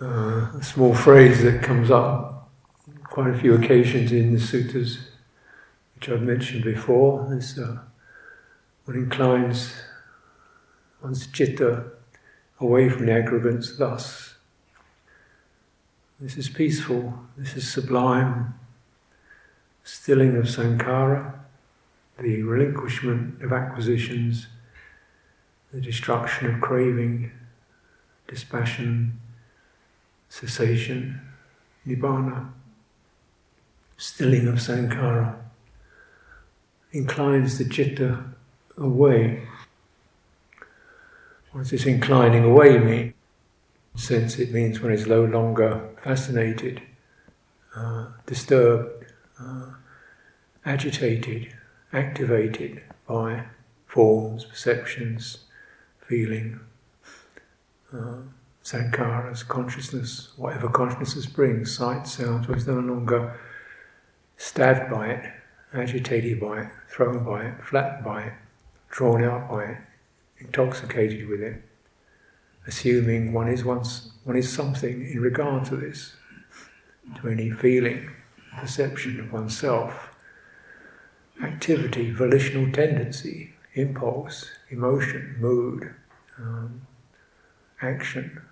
uh, a small phrase that comes up quite a few occasions in the suttas, which I've mentioned before. Is uh, one inclines one's citta away from the aggregates thus. This is peaceful, this is sublime, stilling of sankhara, the relinquishment of acquisitions, the destruction of craving, dispassion, cessation, nibbana, stilling of sankara, inclines the citta away. What does this inclining away mean? In sense, it means when it's no longer fascinated, uh, disturbed, uh, agitated, activated by forms, perceptions, feeling, uh, sankharas, consciousness, whatever consciousness brings, sight, sound, so it's no longer stabbed by it, agitated by it, thrown by it, flattened by it, drawn out by it, intoxicated with it, assuming one is once one is something in regard to this, to any feeling, perception of oneself, activity, volitional tendency, impulse, emotion, mood, um, action,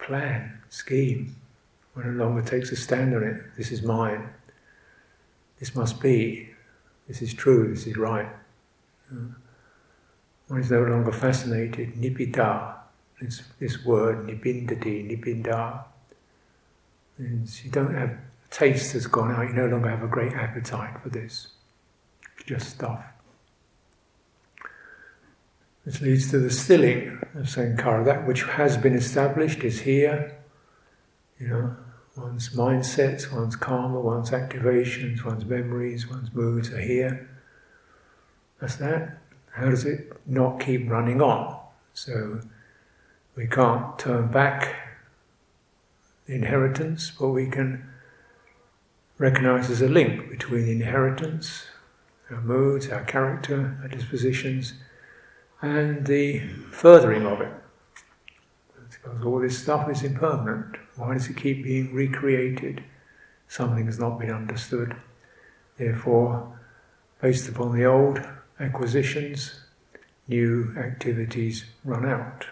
plan, scheme. One no longer takes a stand on it. This is mine. This must be. This is true. This is right. One is no longer fascinated. Nibbida. This, this word, nibbindati, nibbinda. Means you don't have taste has gone out. You no longer have a great appetite for this. Just stuff. This leads to the stilling of sankhara. That which has been established is here. You know, one's mindsets, one's karma, one's activations, one's memories, one's moods are here. That's that. How does it not keep running on? So we can't turn back the inheritance, but we can recognize there's a link between the inheritance, our moods, our character, our dispositions, and the furthering of it. Because all this stuff is impermanent. Why does it keep being recreated? Something has not been understood. Therefore, based upon the old acquisitions, new activities run out.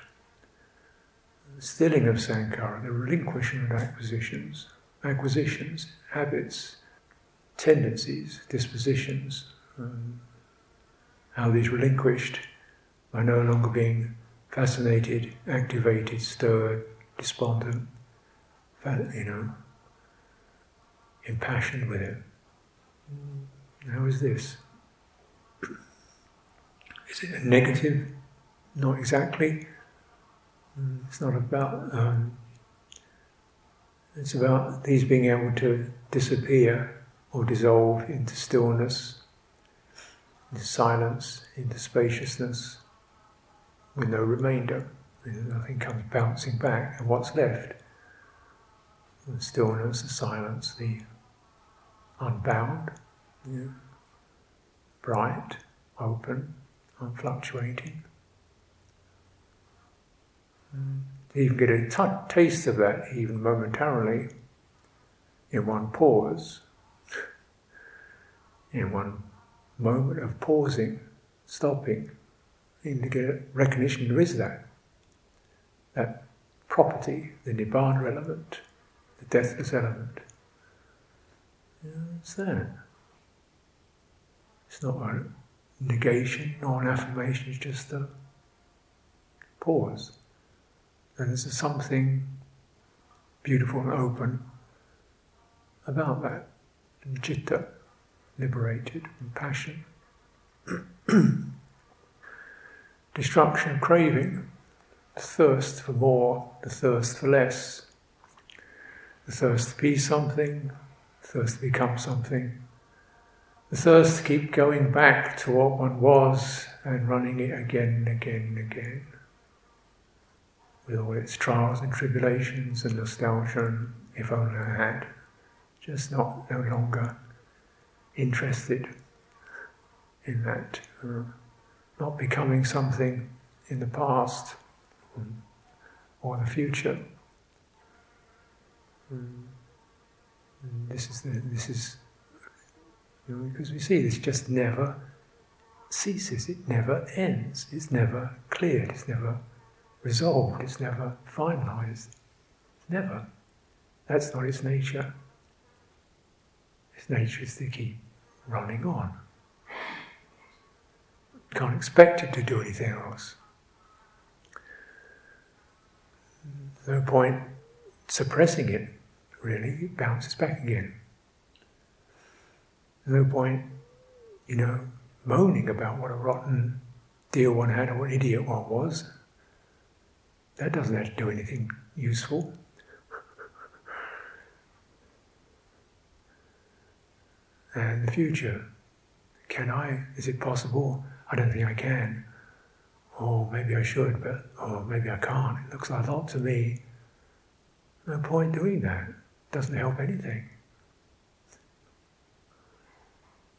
The stilling of sankhara, the relinquishing of acquisitions, acquisitions, habits, tendencies, dispositions, um, how these relinquished by no longer being fascinated, activated, stirred, despondent, you know, impassioned with it. How is this? Is it a negative? Not exactly. It's not about. Um, it's about these being able to disappear or dissolve into stillness, into silence, into spaciousness, with no remainder. Nothing comes bouncing back, and what's left? The stillness, the silence, the unbound, yeah. bright, open, unfluctuating. Mm. You even get a t- taste of that, even momentarily, in one pause, in one moment of pausing, stopping, even to get recognition there is that. That property, the nibbana element, the deathless element. It's there. It's not a negation nor an affirmation, it's just a pause. And there's something beautiful and open about that. And citta, liberated, and passion. Destruction, craving, the thirst for more, the thirst for less, the thirst to be something, the thirst to become something, the thirst to keep going back to what one was and running it again and again and again with all its trials and tribulations and nostalgia, and if only I had, just not no longer interested in that, uh, not becoming something in the past or the future, Mm. This is the, this is you know, because we see this just never ceases. It never ends. It's never cleared. It's never resolved. It's never finalized. It's never. That's not its nature. Its nature is to keep running on. Can't expect it to do anything else. no point suppressing it, really. It bounces back again. no point, you know, moaning about what a rotten deal one had or what an idiot one was. That doesn't have to do anything useful. and the future. Can I? Is it possible? I don't think I can. Or maybe I should, but or maybe I can't. It looks like a lot to me. No point doing that. It Doesn't help anything.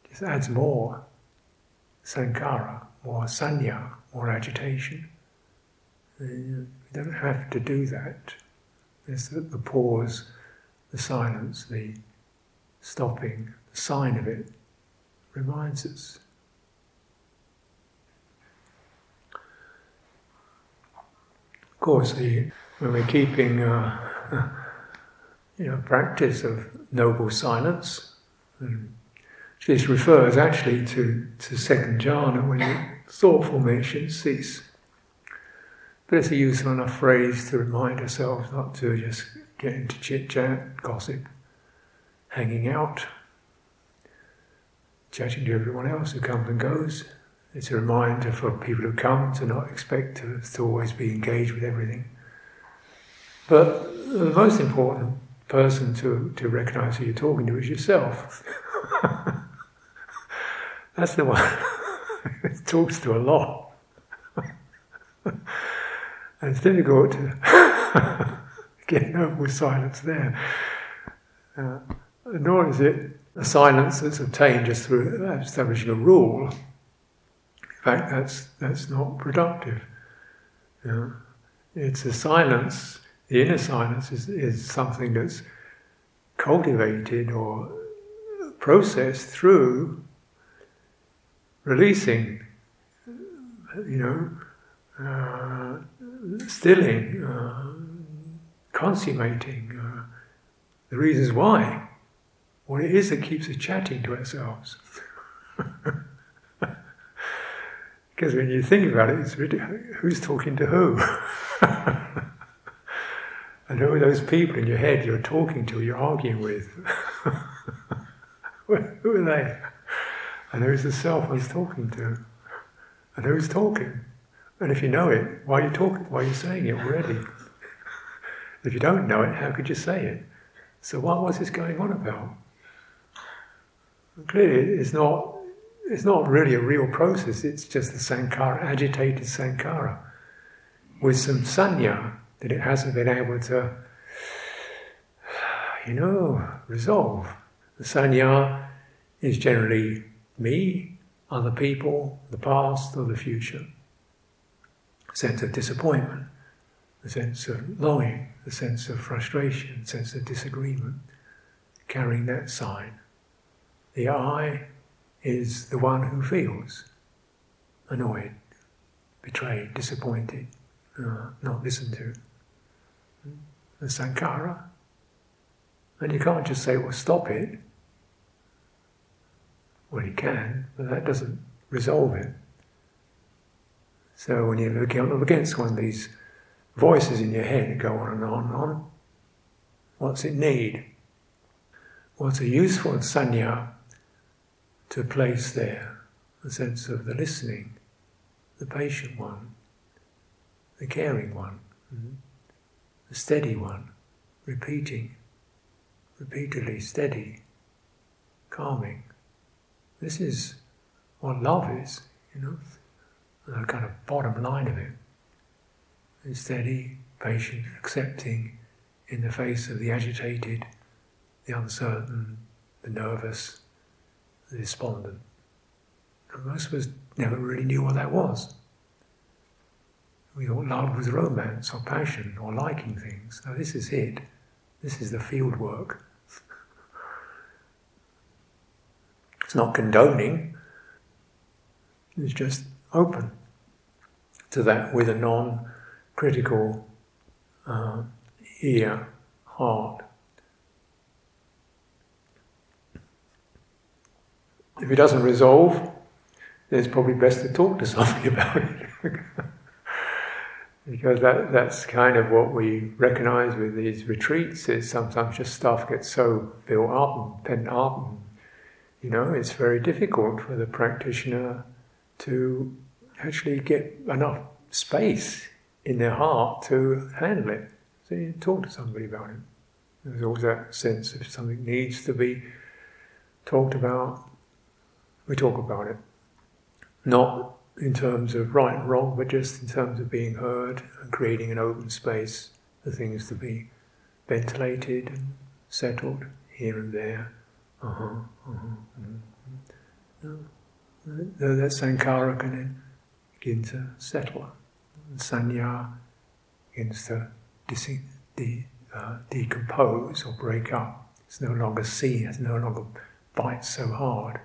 It Just adds more sankara, more sanya, more agitation. Uh, you don't have to do that. There's the, the pause, the silence, the stopping, the sign of it reminds us Of course, the, when we're keeping uh, you know, practice of noble silence, this refers actually to, to second jhana when thought formation cease. But it's a useful enough phrase to remind ourselves not to just get into chit chat, gossip, hanging out, chatting to everyone else who comes and goes. It's a reminder for people who come to not expect to, to always be engaged with everything. But the most important person to, to recognize who you're talking to is yourself. That's the one who talks to a lot. and it's difficult to get noble silence there. Uh, nor is it a silence that's obtained just through establishing a rule. In fact, that's, that's not productive. It's a silence, the inner silence is, is something that's cultivated or processed through releasing, you know, uh, stilling, uh, consummating uh, the reasons why. What it is that keeps us chatting to ourselves. Because when you think about it, it's who's talking to who? and who are those people in your head you're talking to, you're arguing with? who are they? And who's the self I was talking to? And who's talking? And if you know it, why are you talking? Why are you saying it already? if you don't know it, how could you say it? So what was this going on about? And Clearly, it's not it's not really a real process, it's just the sankara, agitated sankara, with some sanya that it hasn't been able to, you know, resolve. The sanya is generally me, other people, the past, or the future. A sense of disappointment, the sense of longing, the sense of frustration, sense of disagreement, carrying that sign. The I is the one who feels annoyed, betrayed, disappointed, uh, not listened to. The sankhara. And you can't just say, well, stop it. Well, you can, but that doesn't resolve it. So when you look up against one of these voices in your head that go on and on and on, what's it need? What's a useful sanya to place there a sense of the listening, the patient one, the caring one, mm-hmm. the steady one, repeating, repeatedly steady, calming. This is what love is, you know, the kind of bottom line of it. It's steady, patient, accepting in the face of the agitated, the uncertain, the nervous, the despondent. And most of us never really knew what that was. We thought love was romance or passion or liking things. Now, this is it. This is the field work. It's not condoning, it's just open to that with a non critical uh, ear, heart. If it doesn't resolve, then it's probably best to talk to somebody about it. because that, that's kind of what we recognize with these retreats is sometimes just stuff gets so built up and pent up and you know it's very difficult for the practitioner to actually get enough space in their heart to handle it. So you talk to somebody about it. There's always that sense if something needs to be talked about, we talk about it. Not in terms of right and wrong, but just in terms of being heard and creating an open space for things to be ventilated and settled here and there. Uh-huh, uh-huh. Mm-hmm. No. That sankara can then begin to settle. Sanya begins to de- de- uh, decompose or break up. It's no longer seen, it's no longer bites so hard.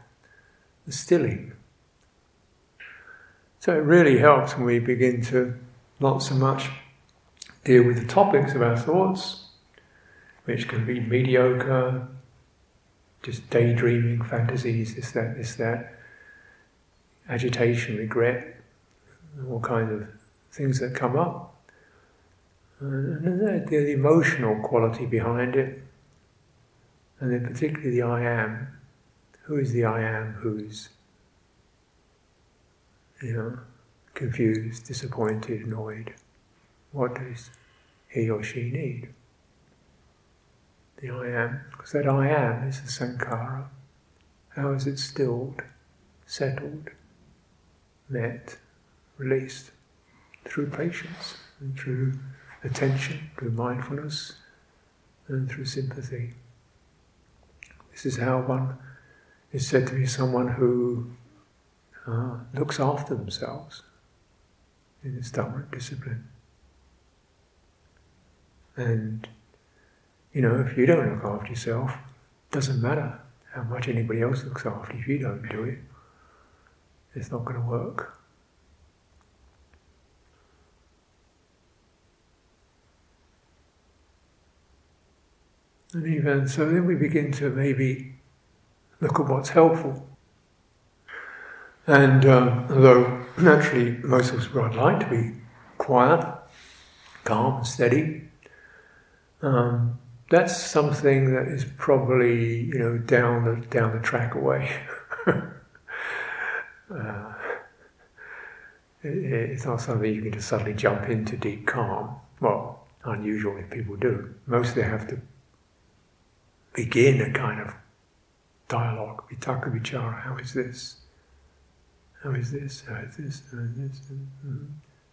The stilling so it really helps when we begin to not so much deal with the topics of our thoughts, which can be mediocre, just daydreaming, fantasies, this, that, this, that, agitation, regret, all kinds of things that come up. And the emotional quality behind it, and then particularly the I am. Who is the I am who's you know, confused, disappointed, annoyed. What does he or she need? The I am, because that I am is the sankhara. How is it stilled, settled, met, released? Through patience and through attention, through mindfulness, and through sympathy. This is how one is said to be someone who uh, looks after themselves in this Dhamma discipline. And, you know, if you don't look after yourself, it doesn't matter how much anybody else looks after you, if you don't do it, it's not going to work. And even so, then we begin to maybe look at what's helpful. And um, although naturally most of us would like to be quiet, calm, steady, um, that's something that is probably you know down the down the track away. uh, it, it's not something you can just suddenly jump into deep calm. Well, unusual if people do. Mostly they have to begin a kind of dialogue. Vitakka vichara, how is this? How is this? How is this? How is this? Mm-hmm.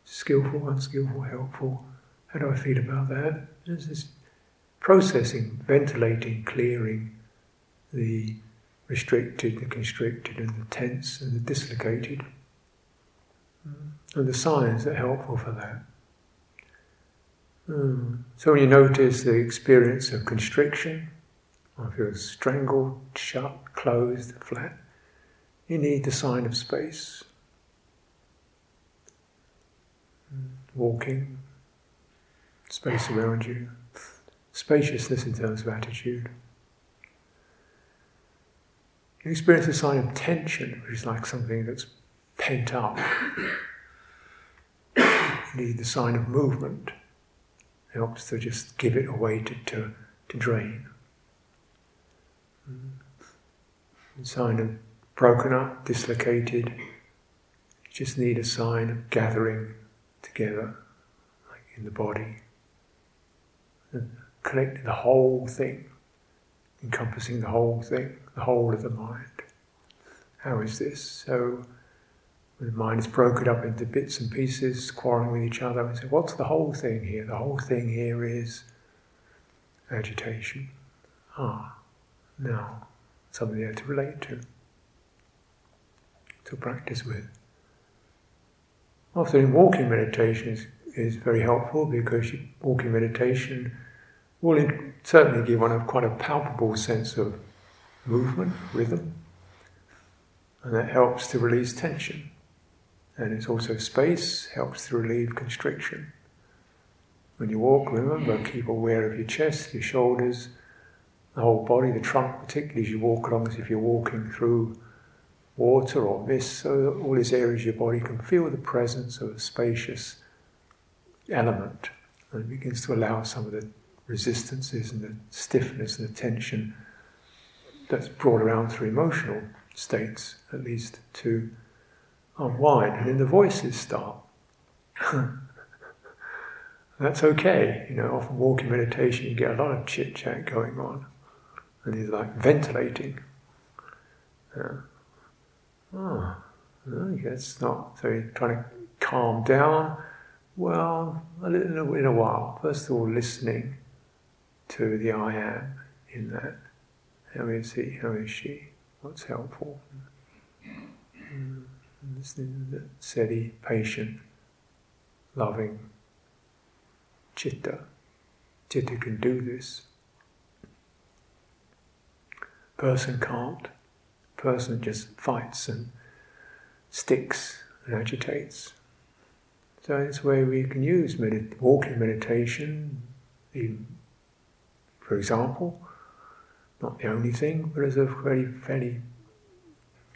Skillful, unskillful, helpful. How do I feel about that? There's this processing, ventilating, clearing the restricted, the constricted, and the tense and the dislocated. Mm-hmm. And the signs that are helpful for that. Mm. So when you notice the experience of constriction, or if you're strangled, shut, closed, flat, you need the sign of space. Walking, space around you, spaciousness in terms of attitude. You experience a sign of tension, which is like something that's pent up. you need the sign of movement. It helps to just give it a way to, to, to drain. Sign of broken up, dislocated, just need a sign of gathering together, like in the body, and collecting the whole thing, encompassing the whole thing, the whole of the mind. How is this? So, when the mind is broken up into bits and pieces, quarreling with each other, we say, what's the whole thing here? The whole thing here is agitation. Ah, now, something there to relate to to practice with. Often walking meditation is, is very helpful because walking meditation will certainly give one a quite a palpable sense of movement, rhythm, and that helps to release tension. And it's also space, helps to relieve constriction. When you walk, remember, keep aware of your chest, your shoulders, the whole body, the trunk, particularly as you walk along as if you're walking through water or mist, so all these areas of your body can feel the presence of a spacious element and it begins to allow some of the resistances and the stiffness and the tension that's brought around through emotional states, at least, to unwind. And then the voices start. That's okay. You know, often walking meditation, you get a lot of chit chat going on, and he's like ventilating. Yeah. Oh, no, that's not. So you're trying to calm down. Well, a, in a while. First of all, listening to the I am in that. How is he? How is she? What's helpful? Mm. Listening to the steady, patient, loving chitta. Chitta can do this. Person can't. Person just fights and sticks and agitates. So it's where we can use medit- walking meditation, in, for example, not the only thing, but as a very fairly,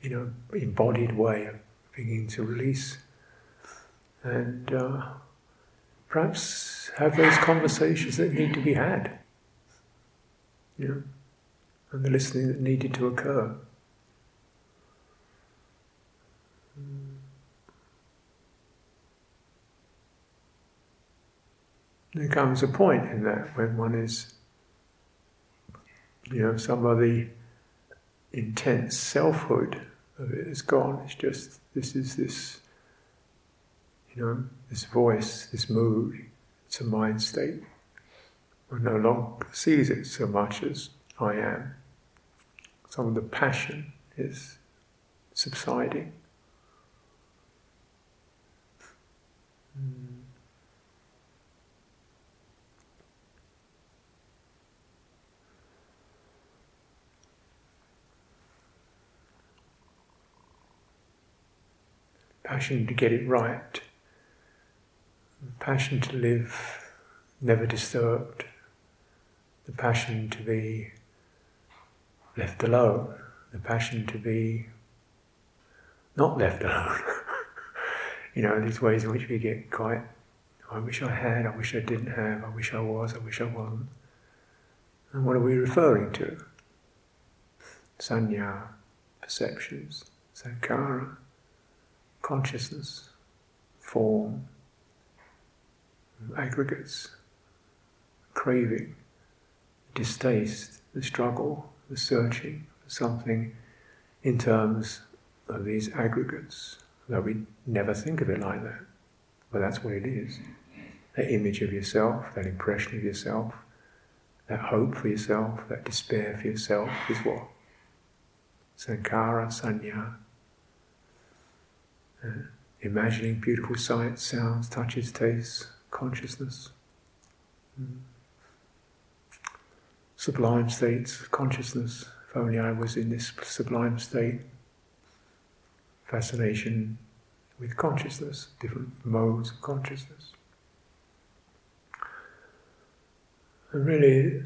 you know, embodied way of beginning to release and uh, perhaps have those conversations that need to be had, you know, and the listening that needed to occur. There comes a point in that when one is, you know, some of the intense selfhood of it is gone. It's just, this is this, you know, this voice, this mood. It's a mind state. One no longer sees it so much as I am. Some of the passion is subsiding. Passion to get it right, passion to live never disturbed, the passion to be left alone, the passion to be not left alone. you know, these ways in which we get quite, I wish I had, I wish I didn't have, I wish I was, I wish I wasn't. And what are we referring to? Sanya, perceptions, sankhara consciousness, form, aggregates, craving, distaste, the struggle, the searching for something in terms of these aggregates, though we never think of it like that. But that's what it is. That image of yourself, that impression of yourself, that hope for yourself, that despair for yourself is what? Sankara, sanya, uh, imagining beautiful sights, sounds, touches, tastes, consciousness. Mm. Sublime states of consciousness. If only I was in this sublime state. Fascination with consciousness, different modes of consciousness. And really,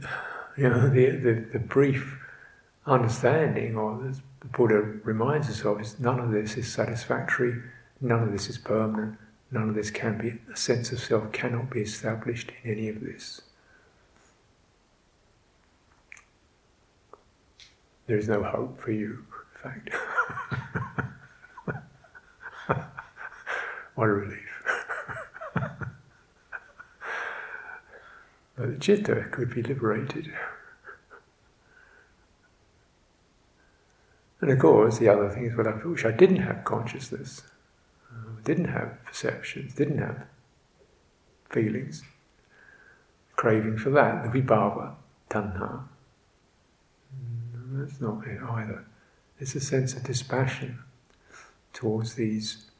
you know, the, the, the brief understanding, or the Buddha reminds us of, is none of this is satisfactory, none of this is permanent, none of this can be, a sense of self cannot be established in any of this. There is no hope for you, in fact. what a relief. but the chitta could be liberated. And of course, the other thing is, well, I wish I didn't have consciousness, uh, didn't have perceptions, didn't have feelings. Craving for that, the vibhava, tanha. That's not it either. It's a sense of dispassion towards these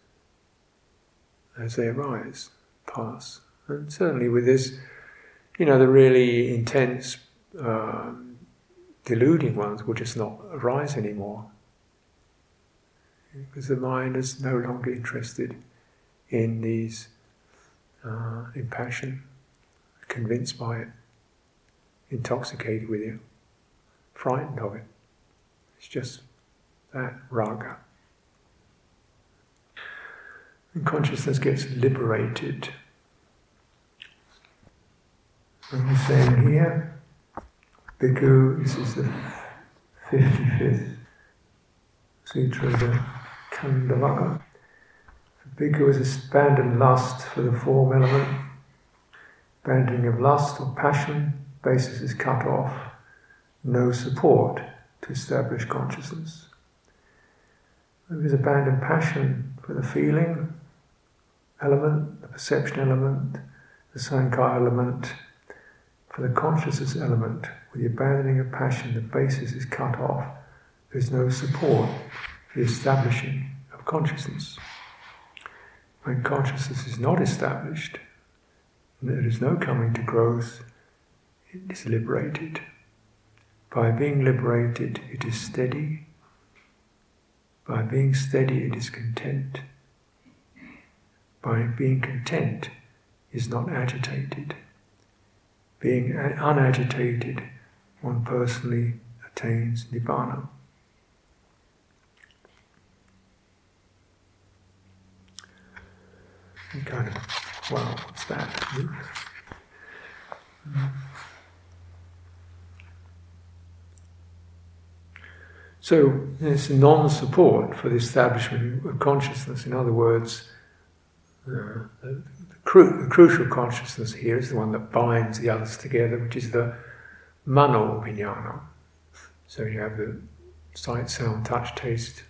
as they arise, pass. And certainly with this, you know, the really intense, um, deluding ones will just not arise anymore. Because the mind is no longer interested in these, uh, in passion, convinced by it, intoxicated with it, frightened of it. It's just that raga. And consciousness gets liberated. And he's saying here, Bhikkhu, this is the 55th Sutra of the Khandhavagga. Bhikkhu is abandoned lust for the form element, abandoning of lust or passion, basis is cut off, no support to establish consciousness. There is abandoned passion for the feeling, element, the perception element, the sankhara element, for the consciousness element, with the abandoning of passion, the basis is cut off. There's no support for the establishing of consciousness. When consciousness is not established, there is no coming to growth, it is liberated. By being liberated, it is steady. By being steady, it is content by being content is not agitated. Being unagitated, one personally attains nibbana. Kind of, wow, what's that? So there's non-support for the establishment of consciousness. In other words, the, the, cru- the, crucial consciousness here is the one that binds the others together, which is the mano vijnana. So you have the sight, sound, touch, taste,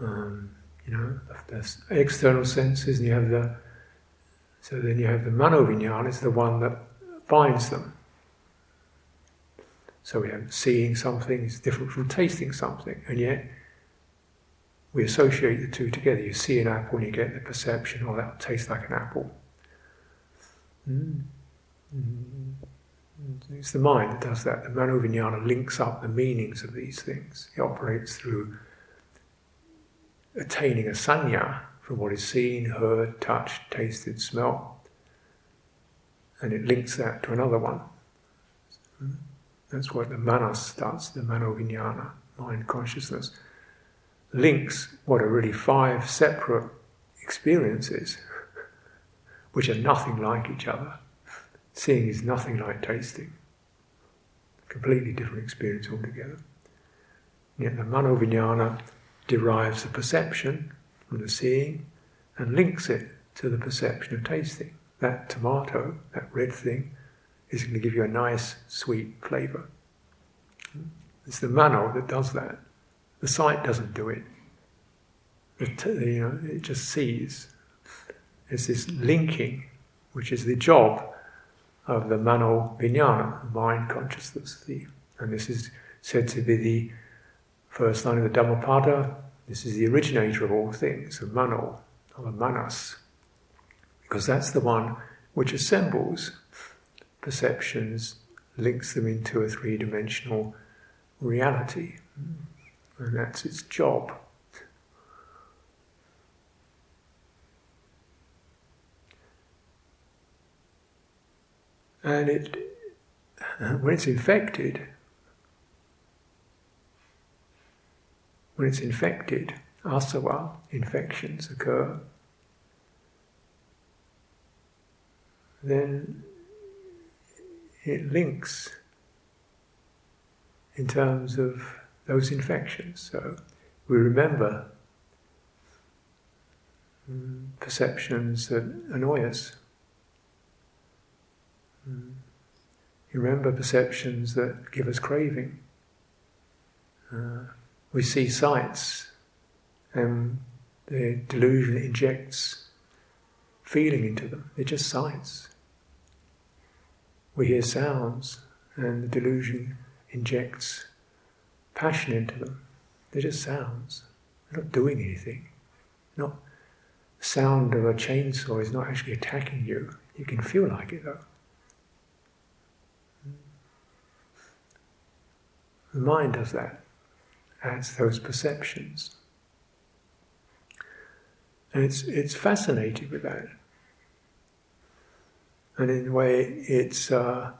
um, you know, the, external senses, and you have the so then you have the mano vijnana is the one that binds them. So we have seeing something is different from tasting something, and yet we associate the two together. You see an apple and you get the perception, oh, that tastes like an apple. Mm. Mm. It's the mind that does that. The Manovijnana links up the meanings of these things. It operates through attaining a sanya from what is seen, heard, touched, tasted, smelt, and it links that to another one. That's what the manas does, the Manovijnana, mind consciousness links what are really five separate experiences, which are nothing like each other. Seeing is nothing like tasting. Completely different experience altogether. Yet the Manovijnana derives the perception from the seeing and links it to the perception of tasting. That tomato, that red thing, is going to give you a nice, sweet flavour. It's the mano that does that. The sight doesn't do it. It, you know, it just sees. It's this linking, which is the job of the mano vijnana, mind consciousness. The, and this is said to be the first line of the Dhammapada. This is the originator of all things, the mano, or the manas, because that's the one which assembles perceptions, links them into a three dimensional reality. And that's its job. And it, when it's infected, when it's infected, asava infections occur, then it links in terms of those infections. So we remember mm, perceptions that annoy us. Mm. You remember perceptions that give us craving. Uh, we see sights, and the delusion injects feeling into them. They're just sights we hear sounds, and the delusion injects passion into them. They're just sounds. They're not doing anything. Not sound of a chainsaw is not actually attacking you. You can feel like it though. The mind does that, adds those perceptions. And it's, it's fascinated with that. And in a way, it's uh,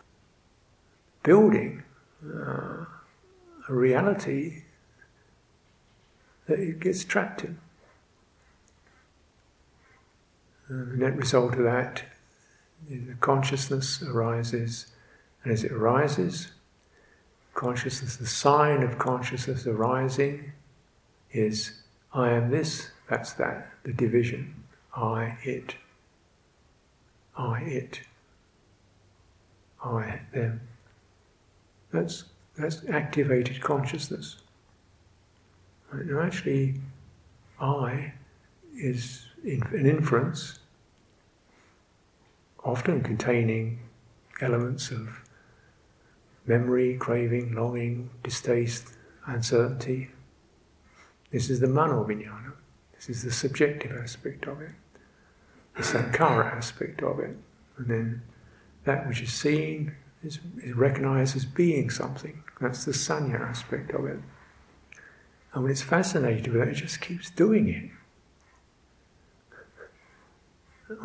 building uh, a reality that it gets trapped in. And the net result of that is the consciousness arises, and as it arises, consciousness, the sign of consciousness arising is I am this, that's that, the division. I, it. I, it. I, them. That's, that's activated consciousness. Now, actually, I is an inference, often containing elements of memory, craving, longing, distaste, uncertainty. This is the mano vijnana. This is the subjective aspect of it, the sankhara aspect of it. And then that which is seen is, is recognized as being something. That's the sanya aspect of it. And when it's fascinated with it, it just keeps doing it.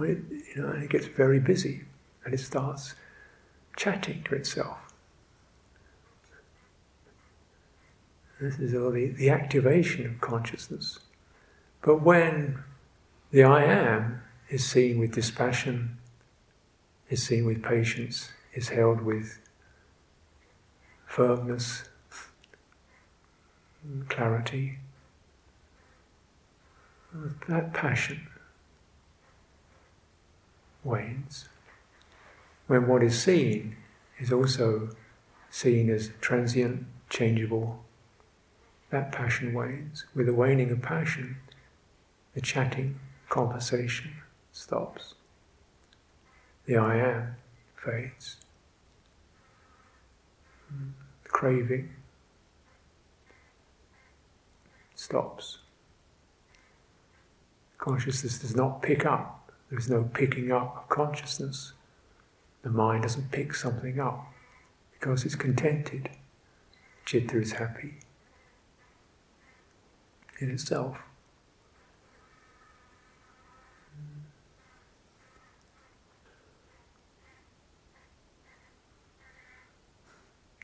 It, you know, and it gets very busy, and it starts chatting to itself. This is all the, the activation of consciousness. But when the I am is seen with dispassion, is seen with patience, is held with firmness, clarity, that passion wanes. When what is seen is also seen as transient, changeable, that passion wanes. With the waning of passion, the chatting, conversation stops. The I am fades. The craving stops. Consciousness does not pick up. There's no picking up of consciousness. The mind doesn't pick something up because it's contented. Chitta is happy in itself.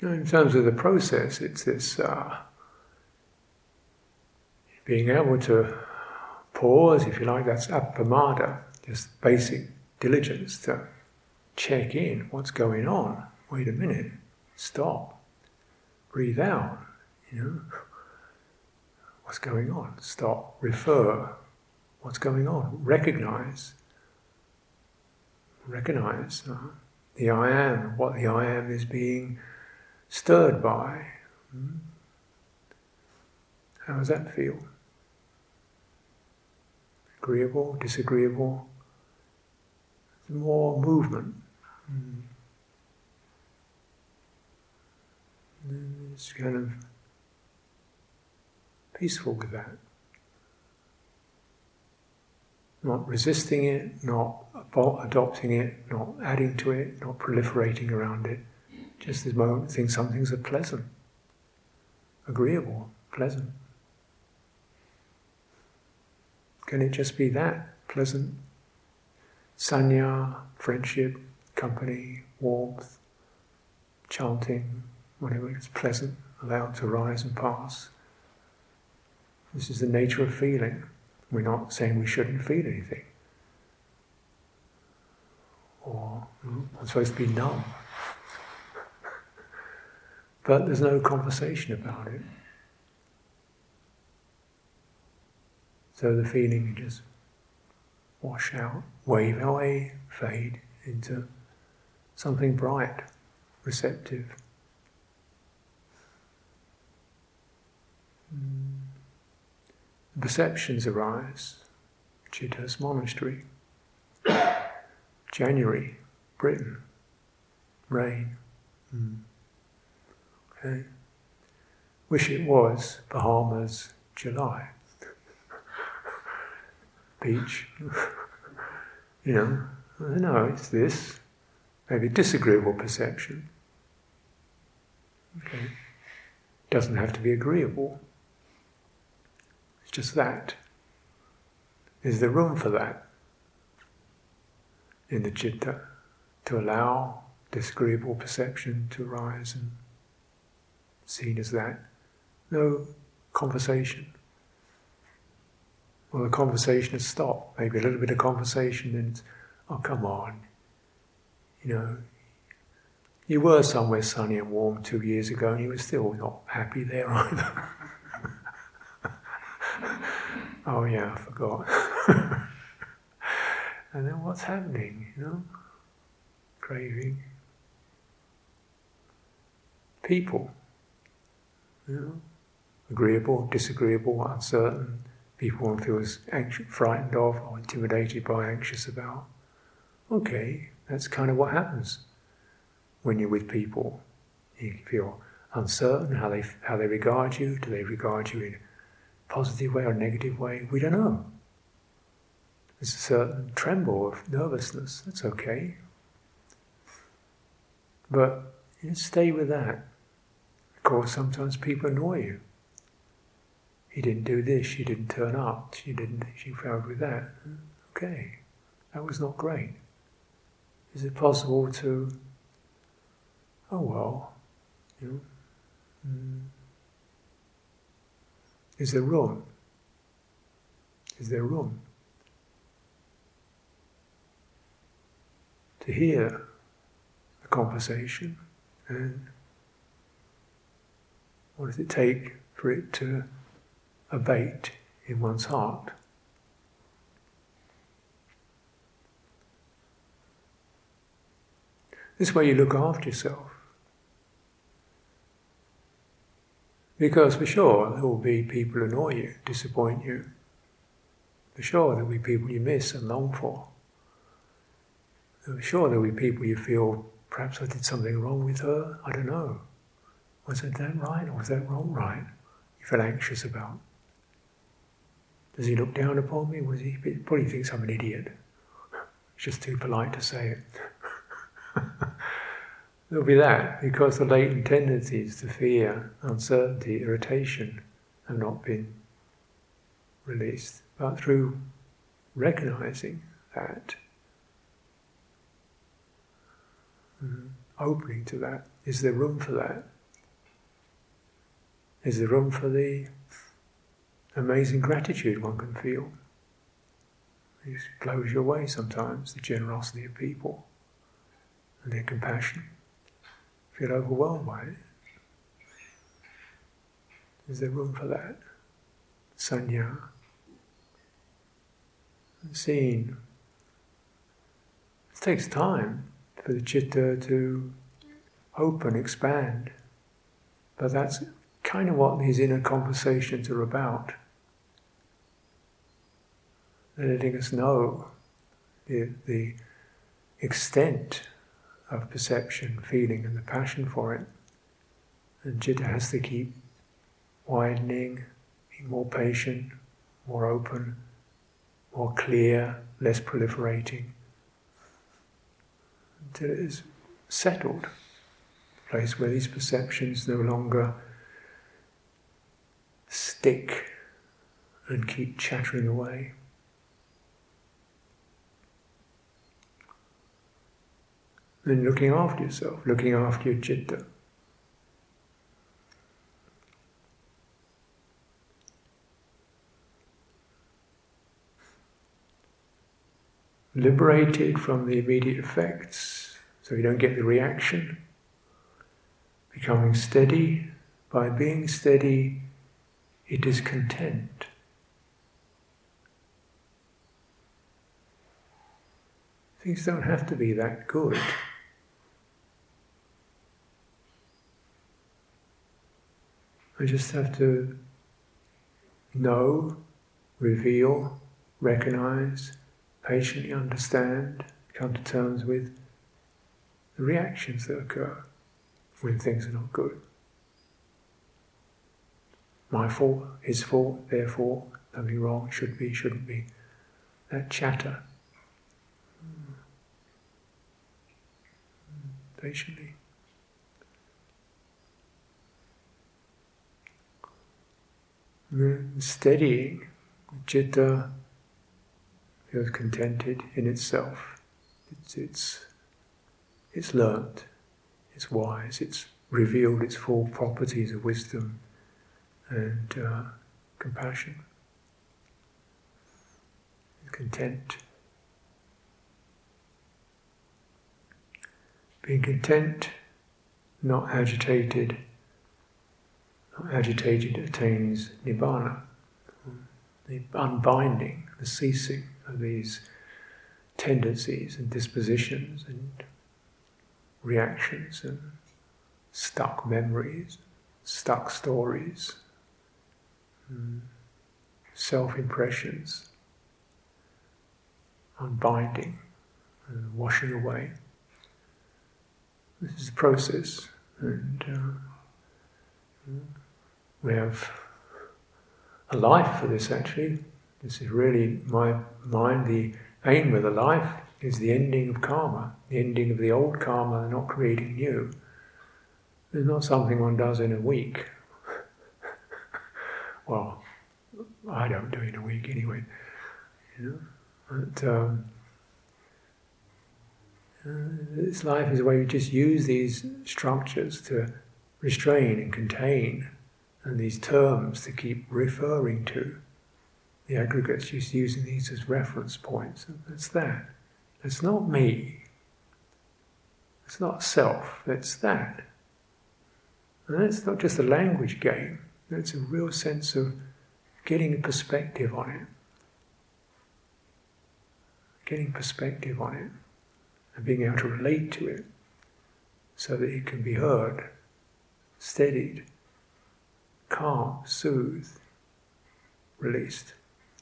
In terms of the process, it's this uh, being able to pause, if you like, that's appamada, just basic diligence to check in what's going on. Wait a minute, stop, breathe out, you know. What's going on? Stop, refer. What's going on? Recognize. Recognize uh, the I am, what the I am is being stirred by. Hmm? How does that feel? Agreeable, disagreeable? More movement. Mm. It's kind of peaceful with that. Not resisting it, not adopting it, not adding to it, not proliferating around it. Just this moment, think some things are pleasant, agreeable, pleasant. Can it just be that pleasant? Sanya, friendship, company, warmth, chanting, whatever is pleasant, allowed to rise and pass. This is the nature of feeling. We're not saying we shouldn't feel anything. Or mm, I'm supposed to be numb. But there's no conversation about it. So the feeling just wash out, wave away, fade into something bright, receptive. Mm perceptions arise. Chithurst Monastery. January, Britain. Rain. Mm. Okay. Wish it was Bahamas, July. Beach. you know, know it's this. Maybe disagreeable perception. Okay. doesn't have to be agreeable. It's just that. Is there room for that in the citta to allow disagreeable perception to rise and seen as that? No conversation. Well, the conversation has stopped. Maybe a little bit of conversation, and oh, come on. You know, you were somewhere sunny and warm two years ago, and you were still not happy there either. oh yeah, I forgot. and then what's happening? You know, craving. People. You know, agreeable, disagreeable, uncertain. People one feels anxious, frightened of, or intimidated by, anxious about. Okay, that's kind of what happens when you're with people. You feel uncertain how they how they regard you. Do they regard you in a positive way or a negative way? We don't know. There's a certain tremble of nervousness. That's okay. But you stay with that. Course, sometimes people annoy you. He didn't do this. She didn't turn up. She didn't. She failed with that. Okay, that was not great. Is it possible to oh well, you know, mm, is there room? Is there room to hear the conversation and what does it take for it to abate in one's heart? This way you look after yourself. Because for sure there will be people who annoy you, disappoint you. For sure there will be people you miss and long for. For sure there will be people you feel, perhaps I did something wrong with her, I don't know. Was it that right or was that wrong right? You feel anxious about. Does he look down upon me? Was he probably thinks I'm an idiot? It's just too polite to say it. There'll be that because the latent tendencies to fear, uncertainty, irritation have not been released. But through recognizing that, mm, opening to that, is there room for that? Is there room for the amazing gratitude one can feel? It blows you away sometimes, the generosity of people and their compassion feel overwhelmed by it. Is there room for that? Sañña. Seeing. It takes time for the chitta to open, expand. But that's kind of what these inner conversations are about. They're letting us know the, the extent of perception, feeling, and the passion for it. And citta has to keep widening, being more patient, more open, more clear, less proliferating, until it is settled, a place where these perceptions no longer stick and keep chattering away. Then looking after yourself, looking after your citta. Liberated from the immediate effects, so you don't get the reaction. Becoming steady, by being steady, it is content. Things don't have to be that good. I just have to know, reveal, recognize, patiently understand, come to terms with the reactions that occur when things are not good. My fault, his fault, therefore, something wrong, should be, shouldn't be. That chatter. Patiently. Mm, steadying, citta feels contented in itself. It's, it's, it's learnt, it's wise, it's revealed its full properties of wisdom and uh, compassion, and content. Being content, not agitated, not agitated attains nibbana, the unbinding, the ceasing of these tendencies and dispositions and reactions and stuck memories, stuck stories, self impressions, unbinding washing away. This is a process, and uh, we have a life for this actually. This is really my mind, the aim of the life is the ending of karma, the ending of the old karma not creating new. It's not something one does in a week. Well, I don't do it in a week anyway. You know? But um, uh, this life is a way we just use these structures to restrain and contain, and these terms to keep referring to. The aggregates just using these as reference points. That's that. It's not me. It's not self. It's that. And it's not just a language game. It's a real sense of getting a perspective on it getting perspective on it and being able to relate to it so that it can be heard, steadied, calm, soothed, released.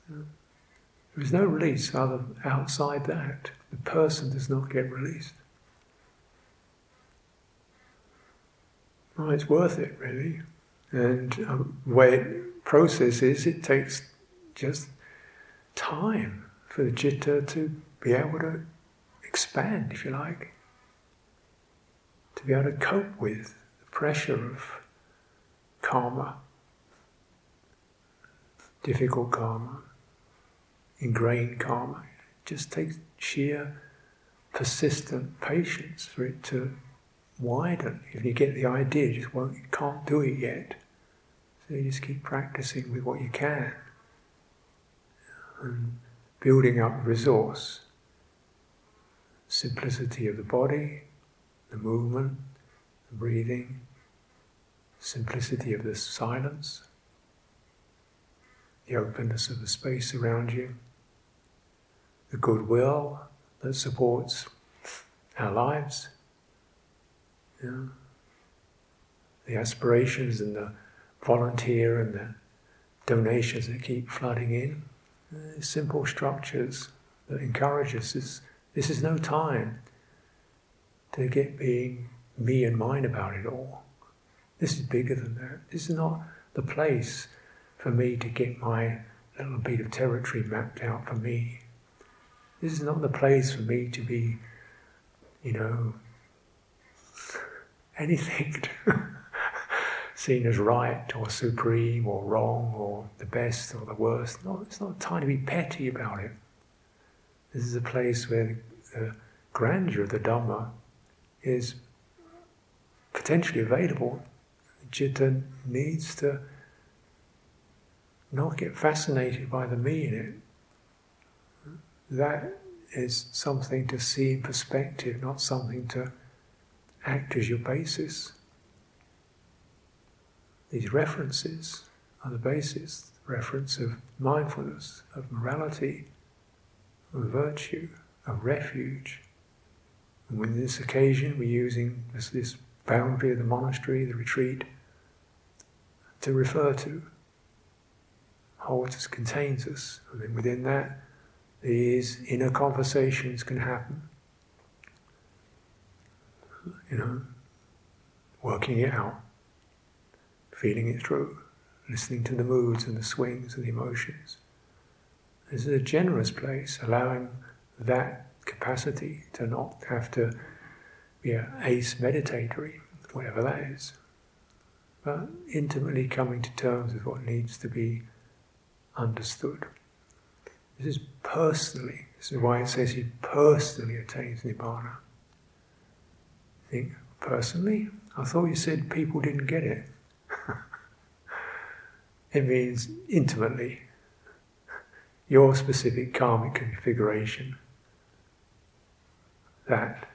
There is no release other outside that. The person does not get released. Well, it's worth it, really. And um, way it processes, it takes just time for the citta to be able to expand, if you like, to be able to cope with the pressure of karma, difficult karma, ingrained karma. It just takes sheer persistent patience for it to widen. If you get the idea, just won't, you can't do it yet. So you just keep practicing with what you can. And building up resource, simplicity of the body, the movement, the breathing, simplicity of the silence, the openness of the space around you, the goodwill that supports our lives, the aspirations and the volunteer and the donations that keep flooding in uh, simple structures that encourage us. This, this is no time to get being me and mine about it all. This is bigger than that. This is not the place for me to get my little bit of territory mapped out for me. This is not the place for me to be, you know, anything. Seen as right or supreme or wrong or the best or the worst. No, it's not time to be petty about it. This is a place where the grandeur of the Dhamma is potentially available. Citta needs to not get fascinated by the me in it. That is something to see in perspective, not something to act as your basis. These references are the basis, the reference of mindfulness, of morality, of virtue, of refuge. And with this occasion, we're using this, this boundary of the monastery, the retreat, to refer to. Holds contains us. And within that, these inner conversations can happen. You know, working it out feeling it through, listening to the moods and the swings and the emotions. This is a generous place, allowing that capacity to not have to be an ace meditatory, whatever that is. but intimately coming to terms with what needs to be understood. This is personally, this is why it says he personally attains Nibbana. Think, personally? I thought you said people didn't get it. it means intimately. Your specific karmic configuration. That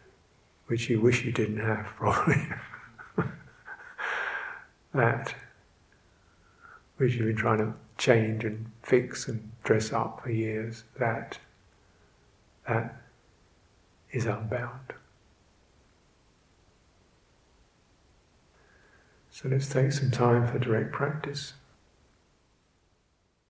which you wish you didn't have, probably. that which you've been trying to change and fix and dress up for years, that that is unbound. So let's take some time for direct practice.